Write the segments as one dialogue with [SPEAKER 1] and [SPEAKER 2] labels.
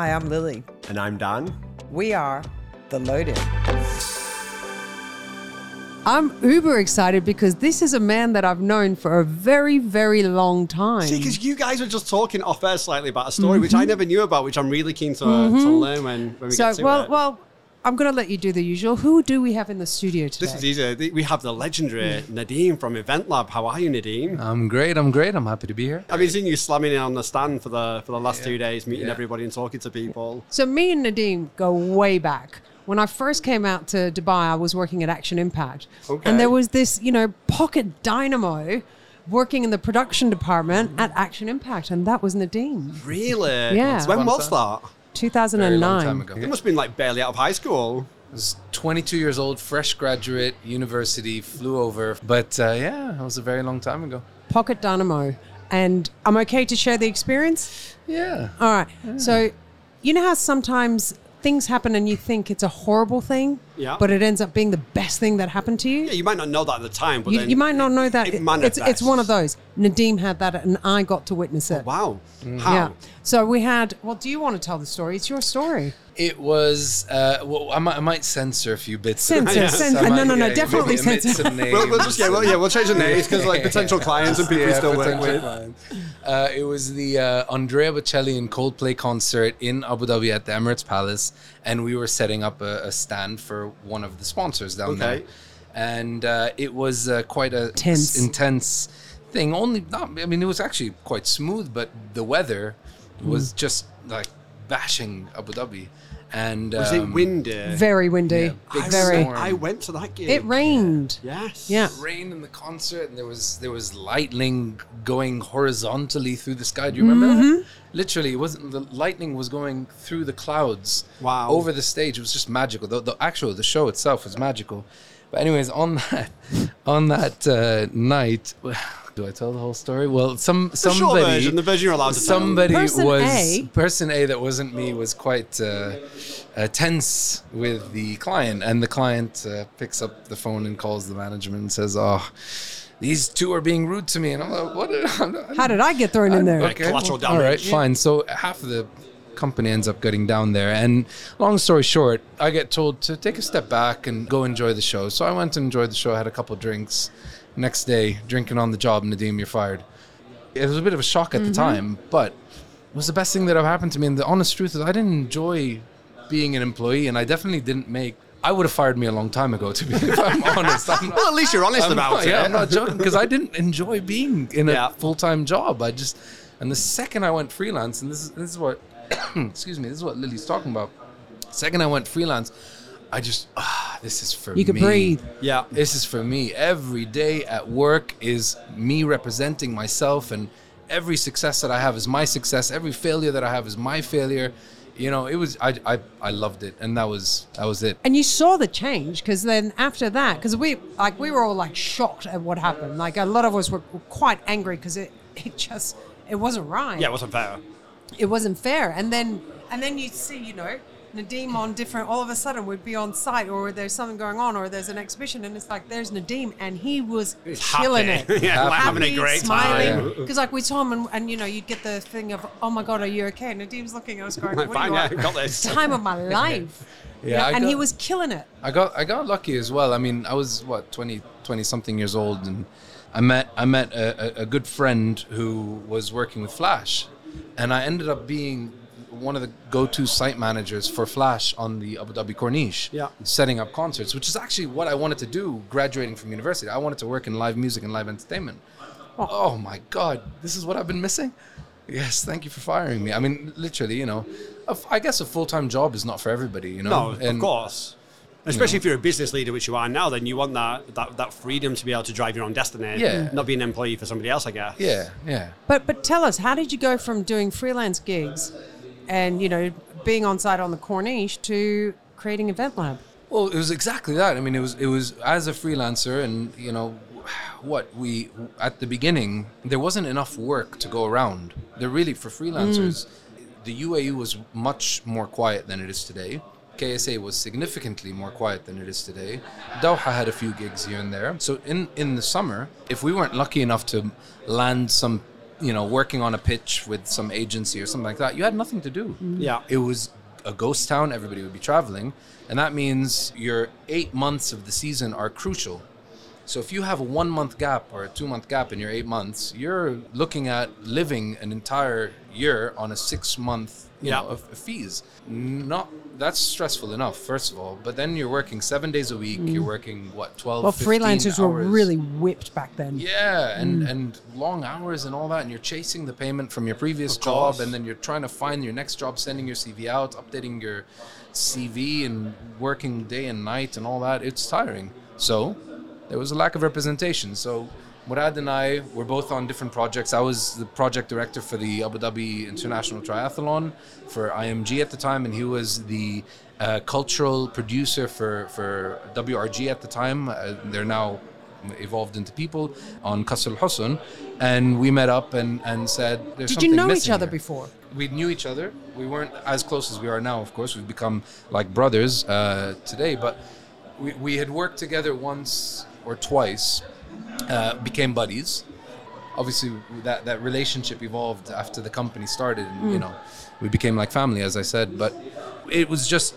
[SPEAKER 1] Hi, I'm Lily.
[SPEAKER 2] And I'm Dan.
[SPEAKER 1] We are The Loaded.
[SPEAKER 3] I'm uber excited because this is a man that I've known for a very, very long time.
[SPEAKER 2] See, because you guys were just talking off air slightly about a story which I mm-hmm. never knew about, which I'm really keen to, to mm-hmm. learn when, when we
[SPEAKER 3] so,
[SPEAKER 2] get to
[SPEAKER 3] well,
[SPEAKER 2] it.
[SPEAKER 3] well, I'm going to let you do the usual. Who do we have in the studio today?
[SPEAKER 2] this is easy. We have the legendary hmm. Nadim from Event Lab. How are you, Nadim?
[SPEAKER 4] I'm great. I'm great. I'm happy to be here.
[SPEAKER 2] I've been seeing you slamming in on the stand for the for the last two days, meeting
[SPEAKER 4] Yeah.
[SPEAKER 2] everybody and talking to people.
[SPEAKER 3] So me and Nadim go way back. When I first came out to Dubai, I was working at Action Impact.
[SPEAKER 2] Okay.
[SPEAKER 3] And there was this, you know, pocket dynamo working in the production department at Action Impact, and that was Nadine.
[SPEAKER 2] Really?
[SPEAKER 3] Yeah.
[SPEAKER 2] When was that?
[SPEAKER 3] 2009.
[SPEAKER 4] Very long time ago.
[SPEAKER 2] You must have been like barely out of high school.
[SPEAKER 4] I was 22 years old, fresh graduate, university, flew over. But uh, yeah, it was a very long time ago.
[SPEAKER 3] Pocket dynamo. And I'm okay to share the experience?
[SPEAKER 4] Yeah.
[SPEAKER 3] All right. So, you know how sometimes things happen and you think it's a horrible thing,
[SPEAKER 2] Yeah.
[SPEAKER 3] but it ends up being the best thing that happened to you?
[SPEAKER 2] Yeah, you might not know that at the time, but
[SPEAKER 3] You,
[SPEAKER 2] then
[SPEAKER 3] you might not know that.
[SPEAKER 2] it
[SPEAKER 3] It- it's, it's one of those. Nadim had that and I got to witness it.
[SPEAKER 2] Oh, wow. Mm. How?
[SPEAKER 3] Yeah. So we had, well, do you want to tell the story? It's your story.
[SPEAKER 4] It was. Uh, well, I might, I might censor a few bits.
[SPEAKER 3] Censor,
[SPEAKER 4] Yes,
[SPEAKER 3] censor.
[SPEAKER 4] I
[SPEAKER 3] No, no, no,
[SPEAKER 4] yeah,
[SPEAKER 3] definitely
[SPEAKER 4] maybe omit
[SPEAKER 3] censor.
[SPEAKER 4] some names.
[SPEAKER 2] We'll, we'll just yeah, well, yeah, we'll change the names because like potential clients and people we
[SPEAKER 4] Yeah,
[SPEAKER 2] still work
[SPEAKER 4] potential
[SPEAKER 2] with.
[SPEAKER 4] Uh, it was the uh, Andrea Bocelli and Coldplay concert in Abu Dhabi at the Emirates Palace, and we were setting up a, a stand for one of the sponsors down
[SPEAKER 2] Okay.
[SPEAKER 4] there, and uh, it was uh, quite a
[SPEAKER 3] Tense.
[SPEAKER 4] s- intense thing. Only, not, I mean, it was actually quite smooth, but the weather was just like bashing Abu Dhabi, and
[SPEAKER 2] Was
[SPEAKER 4] um,
[SPEAKER 2] it windy?
[SPEAKER 3] Very windy.
[SPEAKER 4] Yeah, big
[SPEAKER 2] I,
[SPEAKER 3] very.
[SPEAKER 4] storm.
[SPEAKER 2] I went to that gig.
[SPEAKER 3] It rained.
[SPEAKER 2] Yes.
[SPEAKER 3] Yeah.
[SPEAKER 4] rain in the concert and there was there was lightning going horizontally through the sky. Do you remember that? Literally, it wasn't the lightning was going through the clouds
[SPEAKER 2] Wow.
[SPEAKER 4] over the stage. It was just magical. The, the actual the show itself was magical. But anyways, on that on that uh, night, do I tell the whole story? Well, some
[SPEAKER 2] The
[SPEAKER 4] somebody
[SPEAKER 2] version, the version you're allowed to tell.
[SPEAKER 4] somebody
[SPEAKER 3] Person
[SPEAKER 4] was
[SPEAKER 3] A.
[SPEAKER 4] person A that wasn't me was quite uh, uh, tense with the client, and the client uh, picks up the phone and calls the management and says, "Oh, these two are being rude to me," and I'm like, "What? I'm not-
[SPEAKER 3] How did I get thrown in there?
[SPEAKER 4] Okay,
[SPEAKER 2] collateral
[SPEAKER 4] well, all right, fine." So half of the company ends up getting down there, and long story short, I get told to take a step back and go enjoy the show. So I went and enjoyed the show. I had a couple drinks. Next day, drinking on the job, Nadim, you're fired. It was a bit of a shock at the mm-hmm. time, but it was the best thing that ever happened to me. And the honest truth is, I didn't enjoy being an employee, and I definitely didn't make. I would have fired me a long time ago, to be if I'm honest. I'm
[SPEAKER 2] Well, at least you're honest
[SPEAKER 4] I'm
[SPEAKER 2] about
[SPEAKER 4] not,
[SPEAKER 2] it.
[SPEAKER 4] Yeah, I'm not joking because I didn't enjoy being in a
[SPEAKER 2] Yeah.
[SPEAKER 4] full time job. I just, and the second I went freelance, and this is this is what, excuse me, this is what Lily's talking about. Second I went freelance, I just ah, this is for
[SPEAKER 3] me. You
[SPEAKER 4] can
[SPEAKER 3] breathe.
[SPEAKER 2] Yeah.
[SPEAKER 4] This is for me. Every day at work is me representing myself, and every success that I have is my success. Every failure that I have is my failure. You know, it was I I, I loved it, and that was that was it.
[SPEAKER 3] And you saw the change because then after that, because we like we were all like shocked at what happened. Like a lot of us were quite angry because it it just it wasn't right.
[SPEAKER 2] Yeah, it wasn't fair.
[SPEAKER 3] It wasn't fair. And then and then you'd see, you know, Nadim on different. All of a sudden, we'd be on site, or there's something going on, or there's an exhibition, and it's like there's Nadim, and he was killing
[SPEAKER 2] happy.
[SPEAKER 3] it.
[SPEAKER 2] Yeah, like having a
[SPEAKER 3] Happy,
[SPEAKER 2] great
[SPEAKER 3] smiling.
[SPEAKER 2] time.
[SPEAKER 3] Because like we saw him, and, and you know, you'd get the thing of, oh my god, are you okay? And Nadim's looking at us, going, what are
[SPEAKER 2] fine,
[SPEAKER 3] you
[SPEAKER 2] yeah,
[SPEAKER 3] on?
[SPEAKER 2] got this.
[SPEAKER 3] Time of my life.
[SPEAKER 4] Yeah, I
[SPEAKER 3] and he was killing it.
[SPEAKER 4] I got I got lucky as well. I mean, I was what 20 20 something years old and I met I met a, a, a good friend who was working with Flash and I ended up being one of the go-to site managers for Flash on the Abu Dhabi Corniche,
[SPEAKER 2] Yeah.
[SPEAKER 4] setting up concerts, which is actually what I wanted to do graduating from university. I wanted to work in live music and live entertainment. Oh, oh my God, this is what I've been missing. Yes, thank you for firing me. I mean, literally, you know, a f- I guess a full-time job is not for everybody, you know.
[SPEAKER 2] No, of course. Especially if you're a business leader, which you are now, then you want that, that that freedom to be able to drive your own destiny.
[SPEAKER 4] Yeah.
[SPEAKER 2] Not be an employee for somebody else, I guess.
[SPEAKER 4] Yeah, yeah.
[SPEAKER 3] But but tell us, how did you go from doing freelance gigs, and you know, being on site on the Corniche to creating Event Lab?
[SPEAKER 4] Well, it was exactly that. I mean, it was it was as a freelancer, and you know, what we at the beginning there wasn't enough work to go around. There really for freelancers, mm. the UAE was much more quiet than it is today. KSA was significantly more quiet than it is today. Doha had a few gigs here and there. So in in the summer, if we weren't lucky enough to land some you know, working on a pitch with some agency or something like that, you had nothing to do. Mm-hmm.
[SPEAKER 2] Yeah.
[SPEAKER 4] It was a ghost town. Everybody would be traveling, and that means your eight months of the season are crucial. So if you have a one month gap or a two month gap in your eight months, you're looking at living an entire year on a six month you
[SPEAKER 2] Yeah.
[SPEAKER 4] know, of, of fees. Not that's stressful enough, first of all. But then you're working seven days a week. You're mm. working what 12
[SPEAKER 3] Well,
[SPEAKER 4] 15
[SPEAKER 3] freelancers were really whipped back then.
[SPEAKER 4] Yeah, and mm. and long hours and all that, and you're chasing the payment from your previous
[SPEAKER 2] Of
[SPEAKER 4] job,
[SPEAKER 2] course.
[SPEAKER 4] and then you're trying to find your next job, sending your CV out, updating your CV, and working day and night and all that. It's tiring. So there was a lack of representation. So Murad and I were both on different projects. I was the project director for the Abu Dhabi International Triathlon for IMG at the time, and he was the uh, cultural producer for for WRG at the time. Uh, they're now evolved into people on Qasr al-Husn and we met up and, and said there's
[SPEAKER 3] Did you know each other
[SPEAKER 4] here."
[SPEAKER 3] before?
[SPEAKER 4] we knew each other we weren't as close as we are now of course we've become like brothers uh, today but we, we had worked together once or twice uh, became buddies. Obviously that, that relationship evolved after the company started and you know we became like family as i said but it was just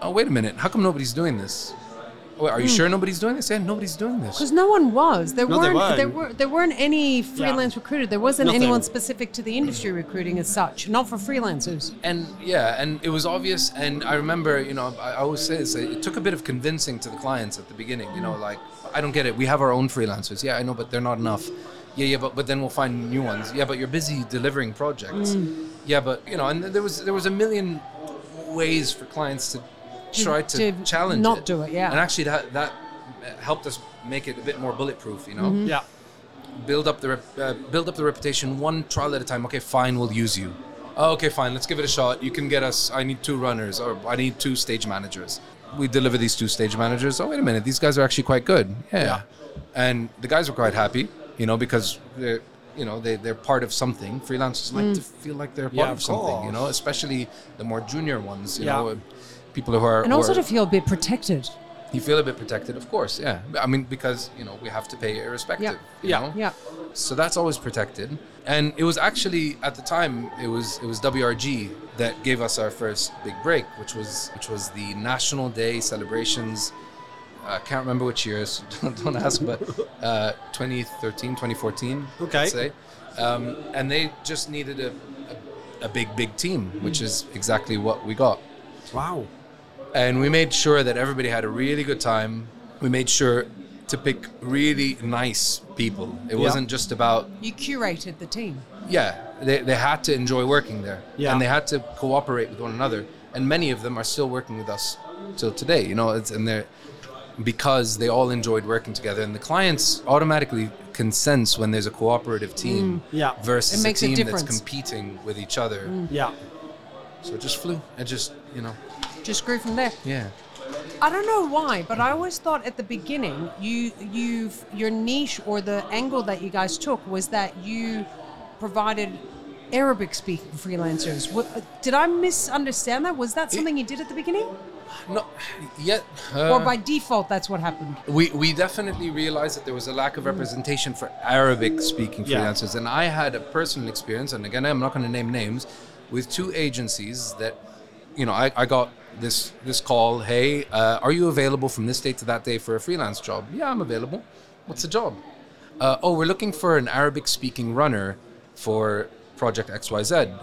[SPEAKER 4] oh wait a minute how come nobody's doing this Wait, are you hmm. sure nobody's doing this yeah nobody's doing this
[SPEAKER 3] Because no one was. There
[SPEAKER 2] No,
[SPEAKER 3] weren't. There,
[SPEAKER 2] weren't.
[SPEAKER 3] were. There weren't any freelance recruiter. There wasn't
[SPEAKER 2] Nothing.
[SPEAKER 3] anyone specific to the industry recruiting as such. Not for freelancers.
[SPEAKER 4] and yeah, and it was obvious. And I remember, you know, I I always say this. It took a bit of convincing to the clients at the beginning. You know, hmm. like I don't get it. We have our own freelancers. Yeah, I know, but they're not enough. Yeah, yeah, but but then we'll find new ones. Yeah, but you're busy delivering projects. Hmm. Yeah, but you know, and there was there was a million ways for clients to try to,
[SPEAKER 3] to
[SPEAKER 4] challenge
[SPEAKER 3] not
[SPEAKER 4] it.
[SPEAKER 3] do it, yeah.
[SPEAKER 4] and actually that that helped us make it a bit more bulletproof. You know
[SPEAKER 2] Yeah.
[SPEAKER 4] build up the rep- uh, build up the reputation one trial at a time. Okay, fine, we'll use you. Oh, okay, fine, let's give it a shot. You can get us. I need two runners, or I need two stage managers. We deliver these two stage managers. Oh, wait a minute, these guys are actually quite good. Yeah,
[SPEAKER 2] Yeah.
[SPEAKER 4] and the guys were quite happy, you know, because they're you know they they're part of something. Freelancers like to feel like they're part
[SPEAKER 2] Yeah,
[SPEAKER 4] of
[SPEAKER 2] of
[SPEAKER 4] something, you know, especially the more junior ones. You
[SPEAKER 2] Yeah.
[SPEAKER 4] know, people who are
[SPEAKER 3] And also to feel a bit protected.
[SPEAKER 4] you feel a bit protected, of course. Yeah, I mean because you know we have to pay irrespective. you
[SPEAKER 2] Yeah.
[SPEAKER 4] know?
[SPEAKER 3] Yeah.
[SPEAKER 4] So that's always protected. And it was actually at the time it was it was WRG that gave us our first big break, which was which was the National Day celebrations. I can't remember which years, don't, don't ask, but uh, 2013, 2014,
[SPEAKER 2] Okay.
[SPEAKER 4] I'd say. Um, and they just needed a, a, a big, big team, which is exactly what we got
[SPEAKER 2] Wow.
[SPEAKER 4] And we made sure that everybody had a really good time. We made sure to pick really nice people. It
[SPEAKER 2] Yeah.
[SPEAKER 4] wasn't just about
[SPEAKER 3] You curated the team.
[SPEAKER 4] yeah, they, they had to enjoy working there.
[SPEAKER 2] Yeah.
[SPEAKER 4] And they had to cooperate with one another. And many of them are still working with us till today, you know, it's, and they're because they all enjoyed working together and the clients automatically can sense when there's a cooperative team mm.
[SPEAKER 2] Yeah.
[SPEAKER 4] versus
[SPEAKER 3] It makes a
[SPEAKER 4] a team that's competing with each other.
[SPEAKER 2] Yeah.
[SPEAKER 4] So it just flew. It just, you know,
[SPEAKER 3] Just grew from there.
[SPEAKER 4] yeah.
[SPEAKER 3] I don't know why, but I always thought at the beginning you you've your niche or the angle that you guys took was that you provided Arabic speaking freelancers. What, did I misunderstand that? Was that something you did at the beginning?
[SPEAKER 4] No, yet. Uh,
[SPEAKER 3] or by default that's what happened?
[SPEAKER 4] we, we definitely realized that there was a lack of representation for Arabic speaking
[SPEAKER 2] Yeah.
[SPEAKER 4] freelancers. And I had a personal experience, and again, I'm not going to name names, with two agencies that, you know, I, I got this this call hey, uh, are you available from this date to that day for a freelance job? Yeah, I'm available. What's the job? Uh, oh, we're looking for an Arabic speaking runner for Project XYZ.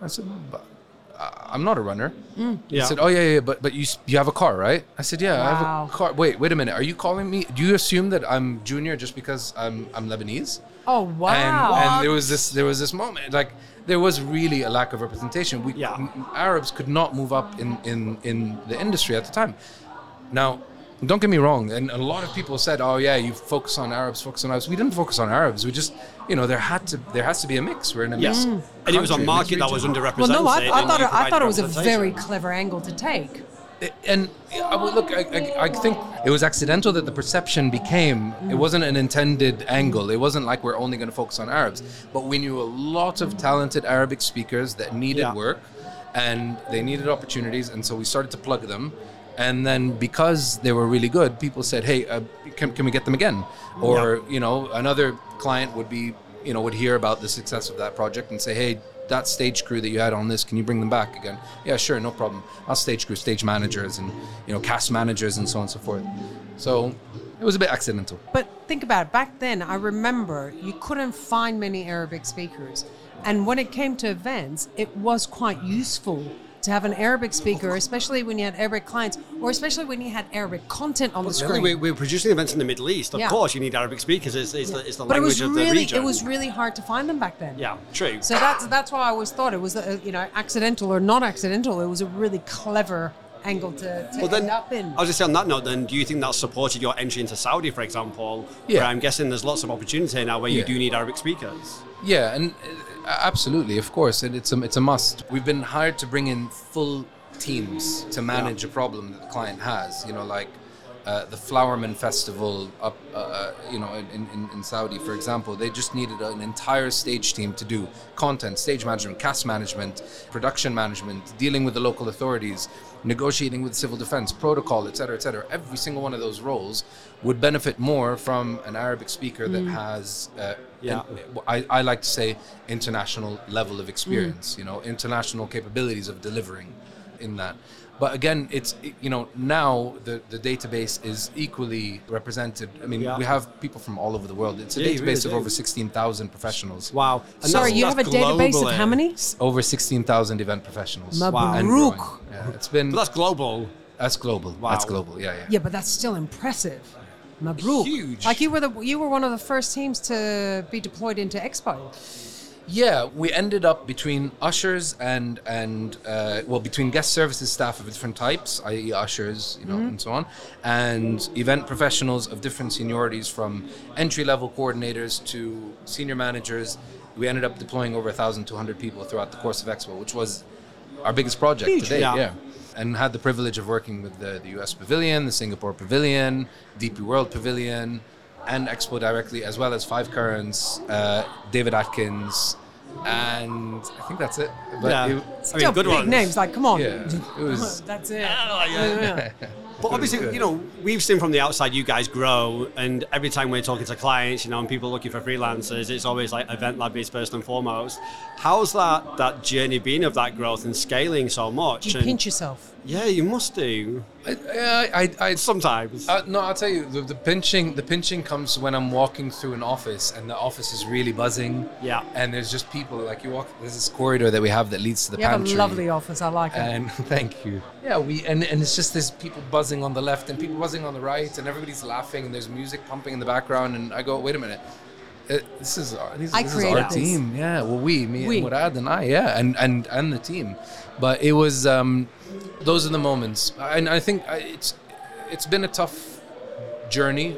[SPEAKER 4] I said, "But, uh, I'm not a runner.
[SPEAKER 2] Yeah.
[SPEAKER 4] He said, "Oh yeah, yeah, but but you you have a car, right?" I said, "Yeah, I have a car." Wait, wait a minute. Are you calling me? Do you assume that I'm junior just because I'm I'm Lebanese?
[SPEAKER 3] Oh wow.
[SPEAKER 4] And, and there was this there was this moment like there was really a lack of representation. We
[SPEAKER 2] Yeah.
[SPEAKER 4] m- Arabs could not move up in in in the industry at the time. Now, don't get me wrong, and a lot of people said, "Oh yeah, you focus on Arabs, focus on Arabs." We didn't focus on Arabs. We just, you know, there had to there has to be a mix. We're in a
[SPEAKER 2] Yes.
[SPEAKER 4] mix.
[SPEAKER 2] And it was a market that was underrepresented.
[SPEAKER 3] well, no, I, I thought it, I thought it was a very clever angle to take.
[SPEAKER 4] And I would look, I, I, I think it was accidental that the perception became it wasn't an intended angle. It wasn't like we're only going to focus on Arabs, but we knew a lot of talented Arabic speakers that needed
[SPEAKER 2] Yeah.
[SPEAKER 4] work and they needed opportunities, and so we started to plug them. And then because they were really good, people said, "Hey, uh, can, can we get them again?" Or you know, another client would be you know, would hear about the success of that project and say, hey, that stage crew that you had on this, can you bring them back again? Yeah, sure, no problem. I'll stage crew, stage managers, and you know, cast managers, and so on and so forth. So it was a bit accidental.
[SPEAKER 3] But think about it. Back then, I remember you couldn't find many Arabic speakers. And when it came to events, it was quite useful to have an Arabic speaker, especially when you had Arabic clients, or especially when you had Arabic content on the
[SPEAKER 2] Certainly,
[SPEAKER 3] screen.
[SPEAKER 2] we, we're producing events in the Middle East. Of
[SPEAKER 3] Yeah.
[SPEAKER 2] course, you need Arabic speakers. It's, it's, the, it's the
[SPEAKER 3] but it
[SPEAKER 2] language
[SPEAKER 3] was
[SPEAKER 2] the
[SPEAKER 3] really,
[SPEAKER 2] region.
[SPEAKER 3] it was really hard to find them back then.
[SPEAKER 2] yeah, true.
[SPEAKER 3] So that's that's why I always thought it was, uh, you know, accidental or not accidental. It was a really clever angle to, to
[SPEAKER 2] Well, then,
[SPEAKER 3] end up in.
[SPEAKER 2] I was just saying on that note, then, do you think that supported your entry into Saudi, for example?
[SPEAKER 4] Yeah.
[SPEAKER 2] Where I'm guessing there's lots of opportunity now where you
[SPEAKER 4] Yeah.
[SPEAKER 2] do need Arabic speakers.
[SPEAKER 4] Yeah, and uh, absolutely, of course, and it's a it's a must. We've been hired to bring in full teams to manage a problem that the client has. You know, like uh, the Flowerman Festival up, uh, you know, in, in, in Saudi, for example, they just needed an entire stage team to do content, stage management, cast management, production management, dealing with the local authorities, negotiating with civil defense, protocol, et cetera, et cetera. Every single one of those roles would benefit more from an Arabic speaker that has, uh,
[SPEAKER 2] Yeah.
[SPEAKER 4] an- I, I like to say, international level of experience, you know, international capabilities of delivering in that. But again, it's you know now the, the database is equally represented. I mean,
[SPEAKER 2] Yeah.
[SPEAKER 4] we have people from all over the world. It's a
[SPEAKER 2] Yeah,
[SPEAKER 4] database
[SPEAKER 2] really
[SPEAKER 4] of
[SPEAKER 2] do.
[SPEAKER 4] over sixteen thousand professionals.
[SPEAKER 2] Wow. And
[SPEAKER 3] Sorry, you have a
[SPEAKER 2] that's
[SPEAKER 3] database of how many?
[SPEAKER 4] Over sixteen thousand event professionals.
[SPEAKER 3] Mabruk.
[SPEAKER 4] And growing. Yeah, it's been
[SPEAKER 2] But that's global.
[SPEAKER 4] that's global. That's global. Yeah, yeah.
[SPEAKER 3] Yeah, but that's still impressive. Mabruk.
[SPEAKER 2] Huge.
[SPEAKER 3] Like you were the you were one of the first teams to be deployed into Expo.
[SPEAKER 4] Yeah, we ended up between ushers and and uh, well between guest services staff of different types, i.e. ushers, you know, and so on, and event professionals of different seniorities from entry level coordinators to senior managers. We ended up deploying over 1,200 people throughout the course of Expo, which was our biggest project
[SPEAKER 2] Huge,
[SPEAKER 4] to date.
[SPEAKER 2] yeah.
[SPEAKER 4] Yeah. And had the privilege of working with the, the US Pavilion, the Singapore Pavilion, DP World Pavilion, and Expo directly, as well as Five Currents, uh, David Atkins, and I think that's it. But
[SPEAKER 2] yeah.
[SPEAKER 4] it-
[SPEAKER 2] I mean,
[SPEAKER 3] Still
[SPEAKER 2] good
[SPEAKER 3] big
[SPEAKER 2] ones.
[SPEAKER 3] names. Like, come on.
[SPEAKER 4] Yeah, it was-
[SPEAKER 3] That's it.
[SPEAKER 2] yeah. But obviously, you know, we've seen from the outside you guys grow, and every time we're talking to clients, you know, and people looking for freelancers, it's always like event lab is first and foremost. How's that that journey been of that growth and scaling so much?
[SPEAKER 3] You
[SPEAKER 2] And-
[SPEAKER 3] pinch yourself.
[SPEAKER 2] Yeah, you must do
[SPEAKER 4] I, I, I, I
[SPEAKER 2] sometimes.
[SPEAKER 4] Uh, no, I'll tell you the, the pinching. The pinching comes when I'm walking through an office and the office is really buzzing.
[SPEAKER 2] Yeah.
[SPEAKER 4] And there's just people like you walk. There's this corridor that we have that leads to the
[SPEAKER 3] You have
[SPEAKER 4] pantry.
[SPEAKER 3] a lovely office. I like it.
[SPEAKER 4] And thank you. Yeah, we and, and it's just there's people buzzing on the left and people buzzing on the right and everybody's laughing and there's music pumping in the background and I go, wait a minute. Uh, this is our, this, this is our team. Yeah, well, we, me
[SPEAKER 3] We.
[SPEAKER 4] and Murad and I, yeah, and and and the team. But it was um, those are the moments, and I think it's it's been a tough journey.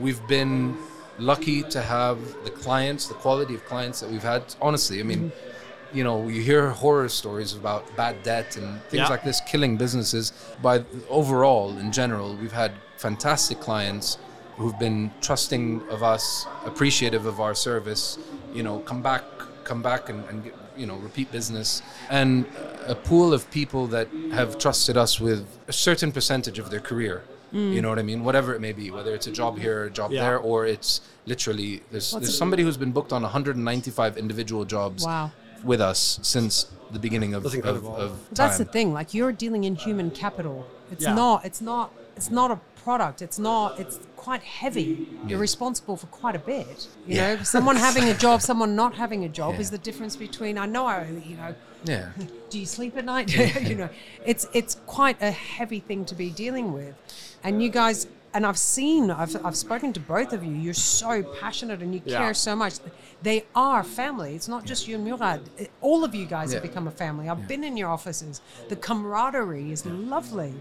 [SPEAKER 4] We've been lucky to have the clients, the quality of clients that we've had. Honestly, I mean, you know, you hear horror stories about bad debt and things
[SPEAKER 2] Yeah.
[SPEAKER 4] like this killing businesses. But overall, in general, we've had fantastic clients who've been trusting of us, appreciative of our service. You know, come back, come back, and, and get, you know, repeat business, and a pool of people that have trusted us with a certain percentage of their career. Mm. You know what I mean? Whatever it may be, whether it's a job here, a job
[SPEAKER 2] Yeah.
[SPEAKER 4] there, or it's literally there's,
[SPEAKER 3] What's
[SPEAKER 4] there's
[SPEAKER 3] it-
[SPEAKER 4] somebody who's been booked on 195 individual jobs
[SPEAKER 3] Wow.
[SPEAKER 4] with us since the beginning of,
[SPEAKER 2] That's
[SPEAKER 4] of,
[SPEAKER 2] incredible.
[SPEAKER 4] of
[SPEAKER 3] That's the thing. Like you're dealing in human capital. It's
[SPEAKER 2] Yeah.
[SPEAKER 3] not. It's not. It's not a product. It's not. It's quite heavy. You're responsible for quite a bit. You
[SPEAKER 4] Yeah.
[SPEAKER 3] know, someone having a job, someone not having a job
[SPEAKER 4] Yeah.
[SPEAKER 3] is the difference between. I know. I. You know.
[SPEAKER 4] Yeah.
[SPEAKER 3] Do you sleep at night? you know, it's it's quite a heavy thing to be dealing with, and you guys. And I've seen, I've, I've spoken to both of you. You're so passionate and you
[SPEAKER 2] Yeah.
[SPEAKER 3] care so much. They are family. It's not just you and Murad. It- All of you guys have become a family. I've been in your offices. The camaraderie is lovely.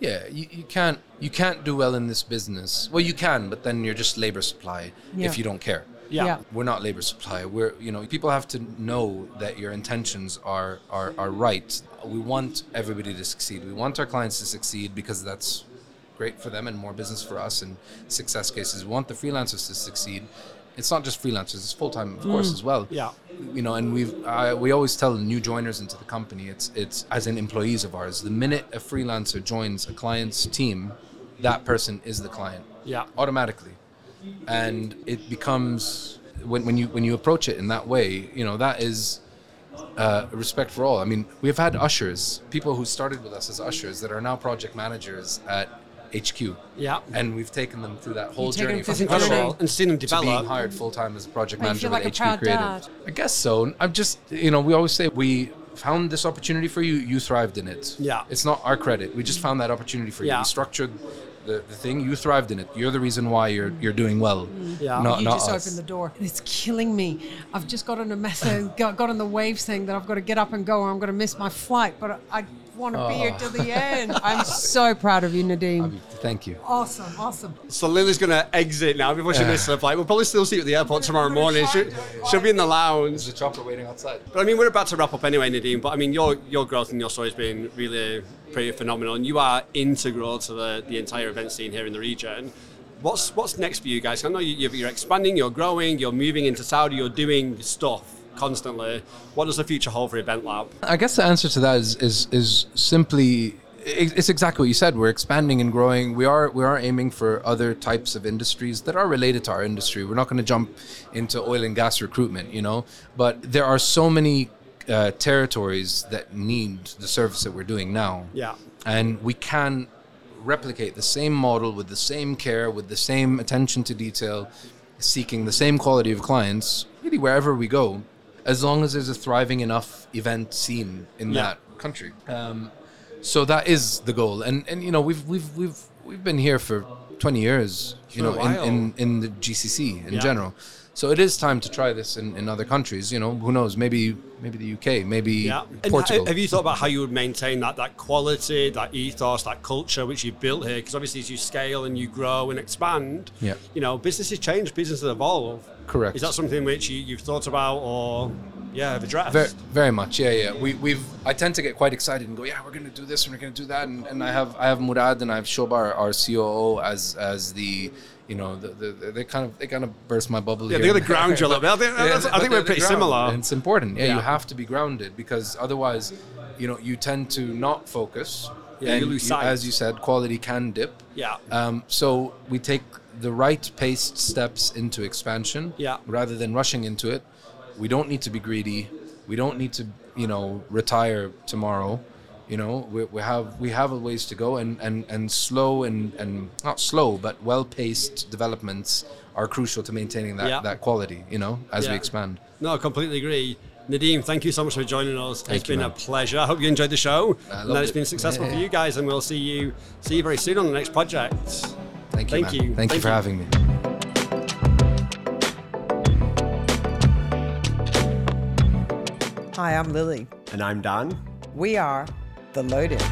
[SPEAKER 4] Yeah, you, you can't you can't do well in this business. Well, you can, but then you're just labor supply
[SPEAKER 3] Yeah.
[SPEAKER 4] if you don't care.
[SPEAKER 2] Yeah.
[SPEAKER 3] Yeah.
[SPEAKER 4] We're not labor supply. We're you know people have to know that your intentions are are are right. We want everybody to succeed. We want our clients to succeed because that's great for them and more business for us and success cases. We want the freelancers to succeed. It's not just freelancers; it's full time, of course, as well.
[SPEAKER 2] Yeah.
[SPEAKER 4] You know, and we've uh, we always tell new joiners into the company, it's it's as in employees of ours. The minute a freelancer joins a client's team, that person is the client
[SPEAKER 2] Yeah.
[SPEAKER 4] automatically, and it becomes when, when you when you approach it in that way, you know that is uh, respect for all. I mean, we've had ushers, people who started with us as ushers that are now project managers at HQ.
[SPEAKER 2] Yeah.
[SPEAKER 4] and we've taken them through that whole
[SPEAKER 3] You've
[SPEAKER 4] journey
[SPEAKER 3] them
[SPEAKER 4] from
[SPEAKER 3] through the
[SPEAKER 4] usher
[SPEAKER 2] Incredible. And seen them
[SPEAKER 4] to being hired full time as a project manager
[SPEAKER 3] feel
[SPEAKER 4] with
[SPEAKER 3] like
[SPEAKER 4] HQ
[SPEAKER 3] proud
[SPEAKER 4] Creative.
[SPEAKER 3] dad.
[SPEAKER 4] I guess so. I'm just, you know, we always say we found this opportunity for you. You thrived in it.
[SPEAKER 2] Yeah.
[SPEAKER 4] It's not our credit. We just found that opportunity for you.
[SPEAKER 2] Yeah.
[SPEAKER 4] We structured the, the thing. You thrived in it. You're the reason why you're you're doing well. Mm.
[SPEAKER 2] Yeah.
[SPEAKER 4] Not,
[SPEAKER 3] you
[SPEAKER 4] not
[SPEAKER 3] just
[SPEAKER 4] us.
[SPEAKER 3] opened the door. It's killing me. I've just got on a method, got, got on the waves thing that I've got to get up and go or I'm going to miss my flight. But I, I want to be here till the oh. end. I'm so proud of you, Nadim.
[SPEAKER 4] Thank you.
[SPEAKER 3] Awesome, awesome.
[SPEAKER 2] So Lily's going to exit now before she misses her flight. We'll probably still see you at the airport tomorrow morning. She, she'll be in the lounge.
[SPEAKER 4] There's a chopper waiting outside.
[SPEAKER 2] But I mean, we're about to wrap up anyway, Nadim. But I mean, your your growth and your story has been really pretty phenomenal, and you are integral to the, the entire event scene here in the region. What's what's next for you guys? I know you, you're you're expanding, you're growing, you're moving into Saudi, you're doing stuff constantly. What does the future hold for Event Lab?
[SPEAKER 4] I guess the answer to that is is is simply it's exactly what you said. We're expanding and growing. We are we are aiming for other types of industries that are related to our industry. We're not going to jump into oil and gas recruitment, you know. But there are so many uh, territories that need the service that we're doing now.
[SPEAKER 2] Yeah.
[SPEAKER 4] and we can replicate the same model with the same care, with the same attention to detail, seeking the same quality of clients, really wherever we go, as long as there's a thriving enough event scene in
[SPEAKER 2] Yeah.
[SPEAKER 4] that country. Um, so that is the goal, and and you know we've we've we've we've been here for 20 years, you know, in, in in the GCC in
[SPEAKER 2] Yeah.
[SPEAKER 4] general. So it is time to try this in, in other countries. You know, who knows? Maybe maybe the UK, maybe
[SPEAKER 2] Yeah.
[SPEAKER 4] Portugal.
[SPEAKER 2] ha- have you thought about how you would maintain that that quality, that ethos, that culture which you've built here? Because obviously, as you scale and you grow and expand,
[SPEAKER 4] Yeah.
[SPEAKER 2] you know, businesses change, businesses evolve.
[SPEAKER 4] Correct.
[SPEAKER 2] Is that something which you, you've thought about or yeah have addressed?
[SPEAKER 4] Very, very much, yeah, yeah. We, we've. I tend to get quite excited and go, yeah, we're going to do this and we're going to do that, and, and I have I have Murad and I have Shobar, our COO, as as the, you know, the, the, they kind of they kind of burst my bubble.
[SPEAKER 2] Yeah,
[SPEAKER 4] here
[SPEAKER 2] they're
[SPEAKER 4] and
[SPEAKER 2] gonna ground you a little bit. I think- that's- I think we're
[SPEAKER 4] they're
[SPEAKER 2] pretty
[SPEAKER 4] ground.
[SPEAKER 2] similar.
[SPEAKER 4] And it's important. Yeah,
[SPEAKER 2] Yeah.
[SPEAKER 4] you have to be grounded because otherwise, you know, you tend to not focus.
[SPEAKER 2] Yeah, you lose sight.
[SPEAKER 4] As you said, quality can dip.
[SPEAKER 2] Yeah.
[SPEAKER 4] Um, so we take the right paced steps into expansion
[SPEAKER 2] Yeah.
[SPEAKER 4] rather than rushing into it. We don't need to be greedy. We don't need to, you know, retire tomorrow. You know, we, we have we have a ways to go, and and and slow and and not slow, but well paced developments are crucial to maintaining that
[SPEAKER 2] Yeah.
[SPEAKER 4] that quality. You know, as we expand.
[SPEAKER 2] No, I completely agree. Nadim, thank you so much for joining us.
[SPEAKER 4] Thank
[SPEAKER 2] it's
[SPEAKER 4] you,
[SPEAKER 2] been
[SPEAKER 4] man.
[SPEAKER 2] a pleasure. I hope you enjoyed the show. And that it's
[SPEAKER 4] it.
[SPEAKER 2] been successful
[SPEAKER 4] Yeah.
[SPEAKER 2] for you guys, and we'll see you see you very soon on the next project.
[SPEAKER 4] Thank you.
[SPEAKER 2] Thank
[SPEAKER 4] man.
[SPEAKER 2] you.
[SPEAKER 4] Thank,
[SPEAKER 2] Thank
[SPEAKER 4] you for
[SPEAKER 2] you.
[SPEAKER 4] having me.
[SPEAKER 1] Hi, I'm Lily.
[SPEAKER 2] And I'm Don.
[SPEAKER 1] We are The Loaded.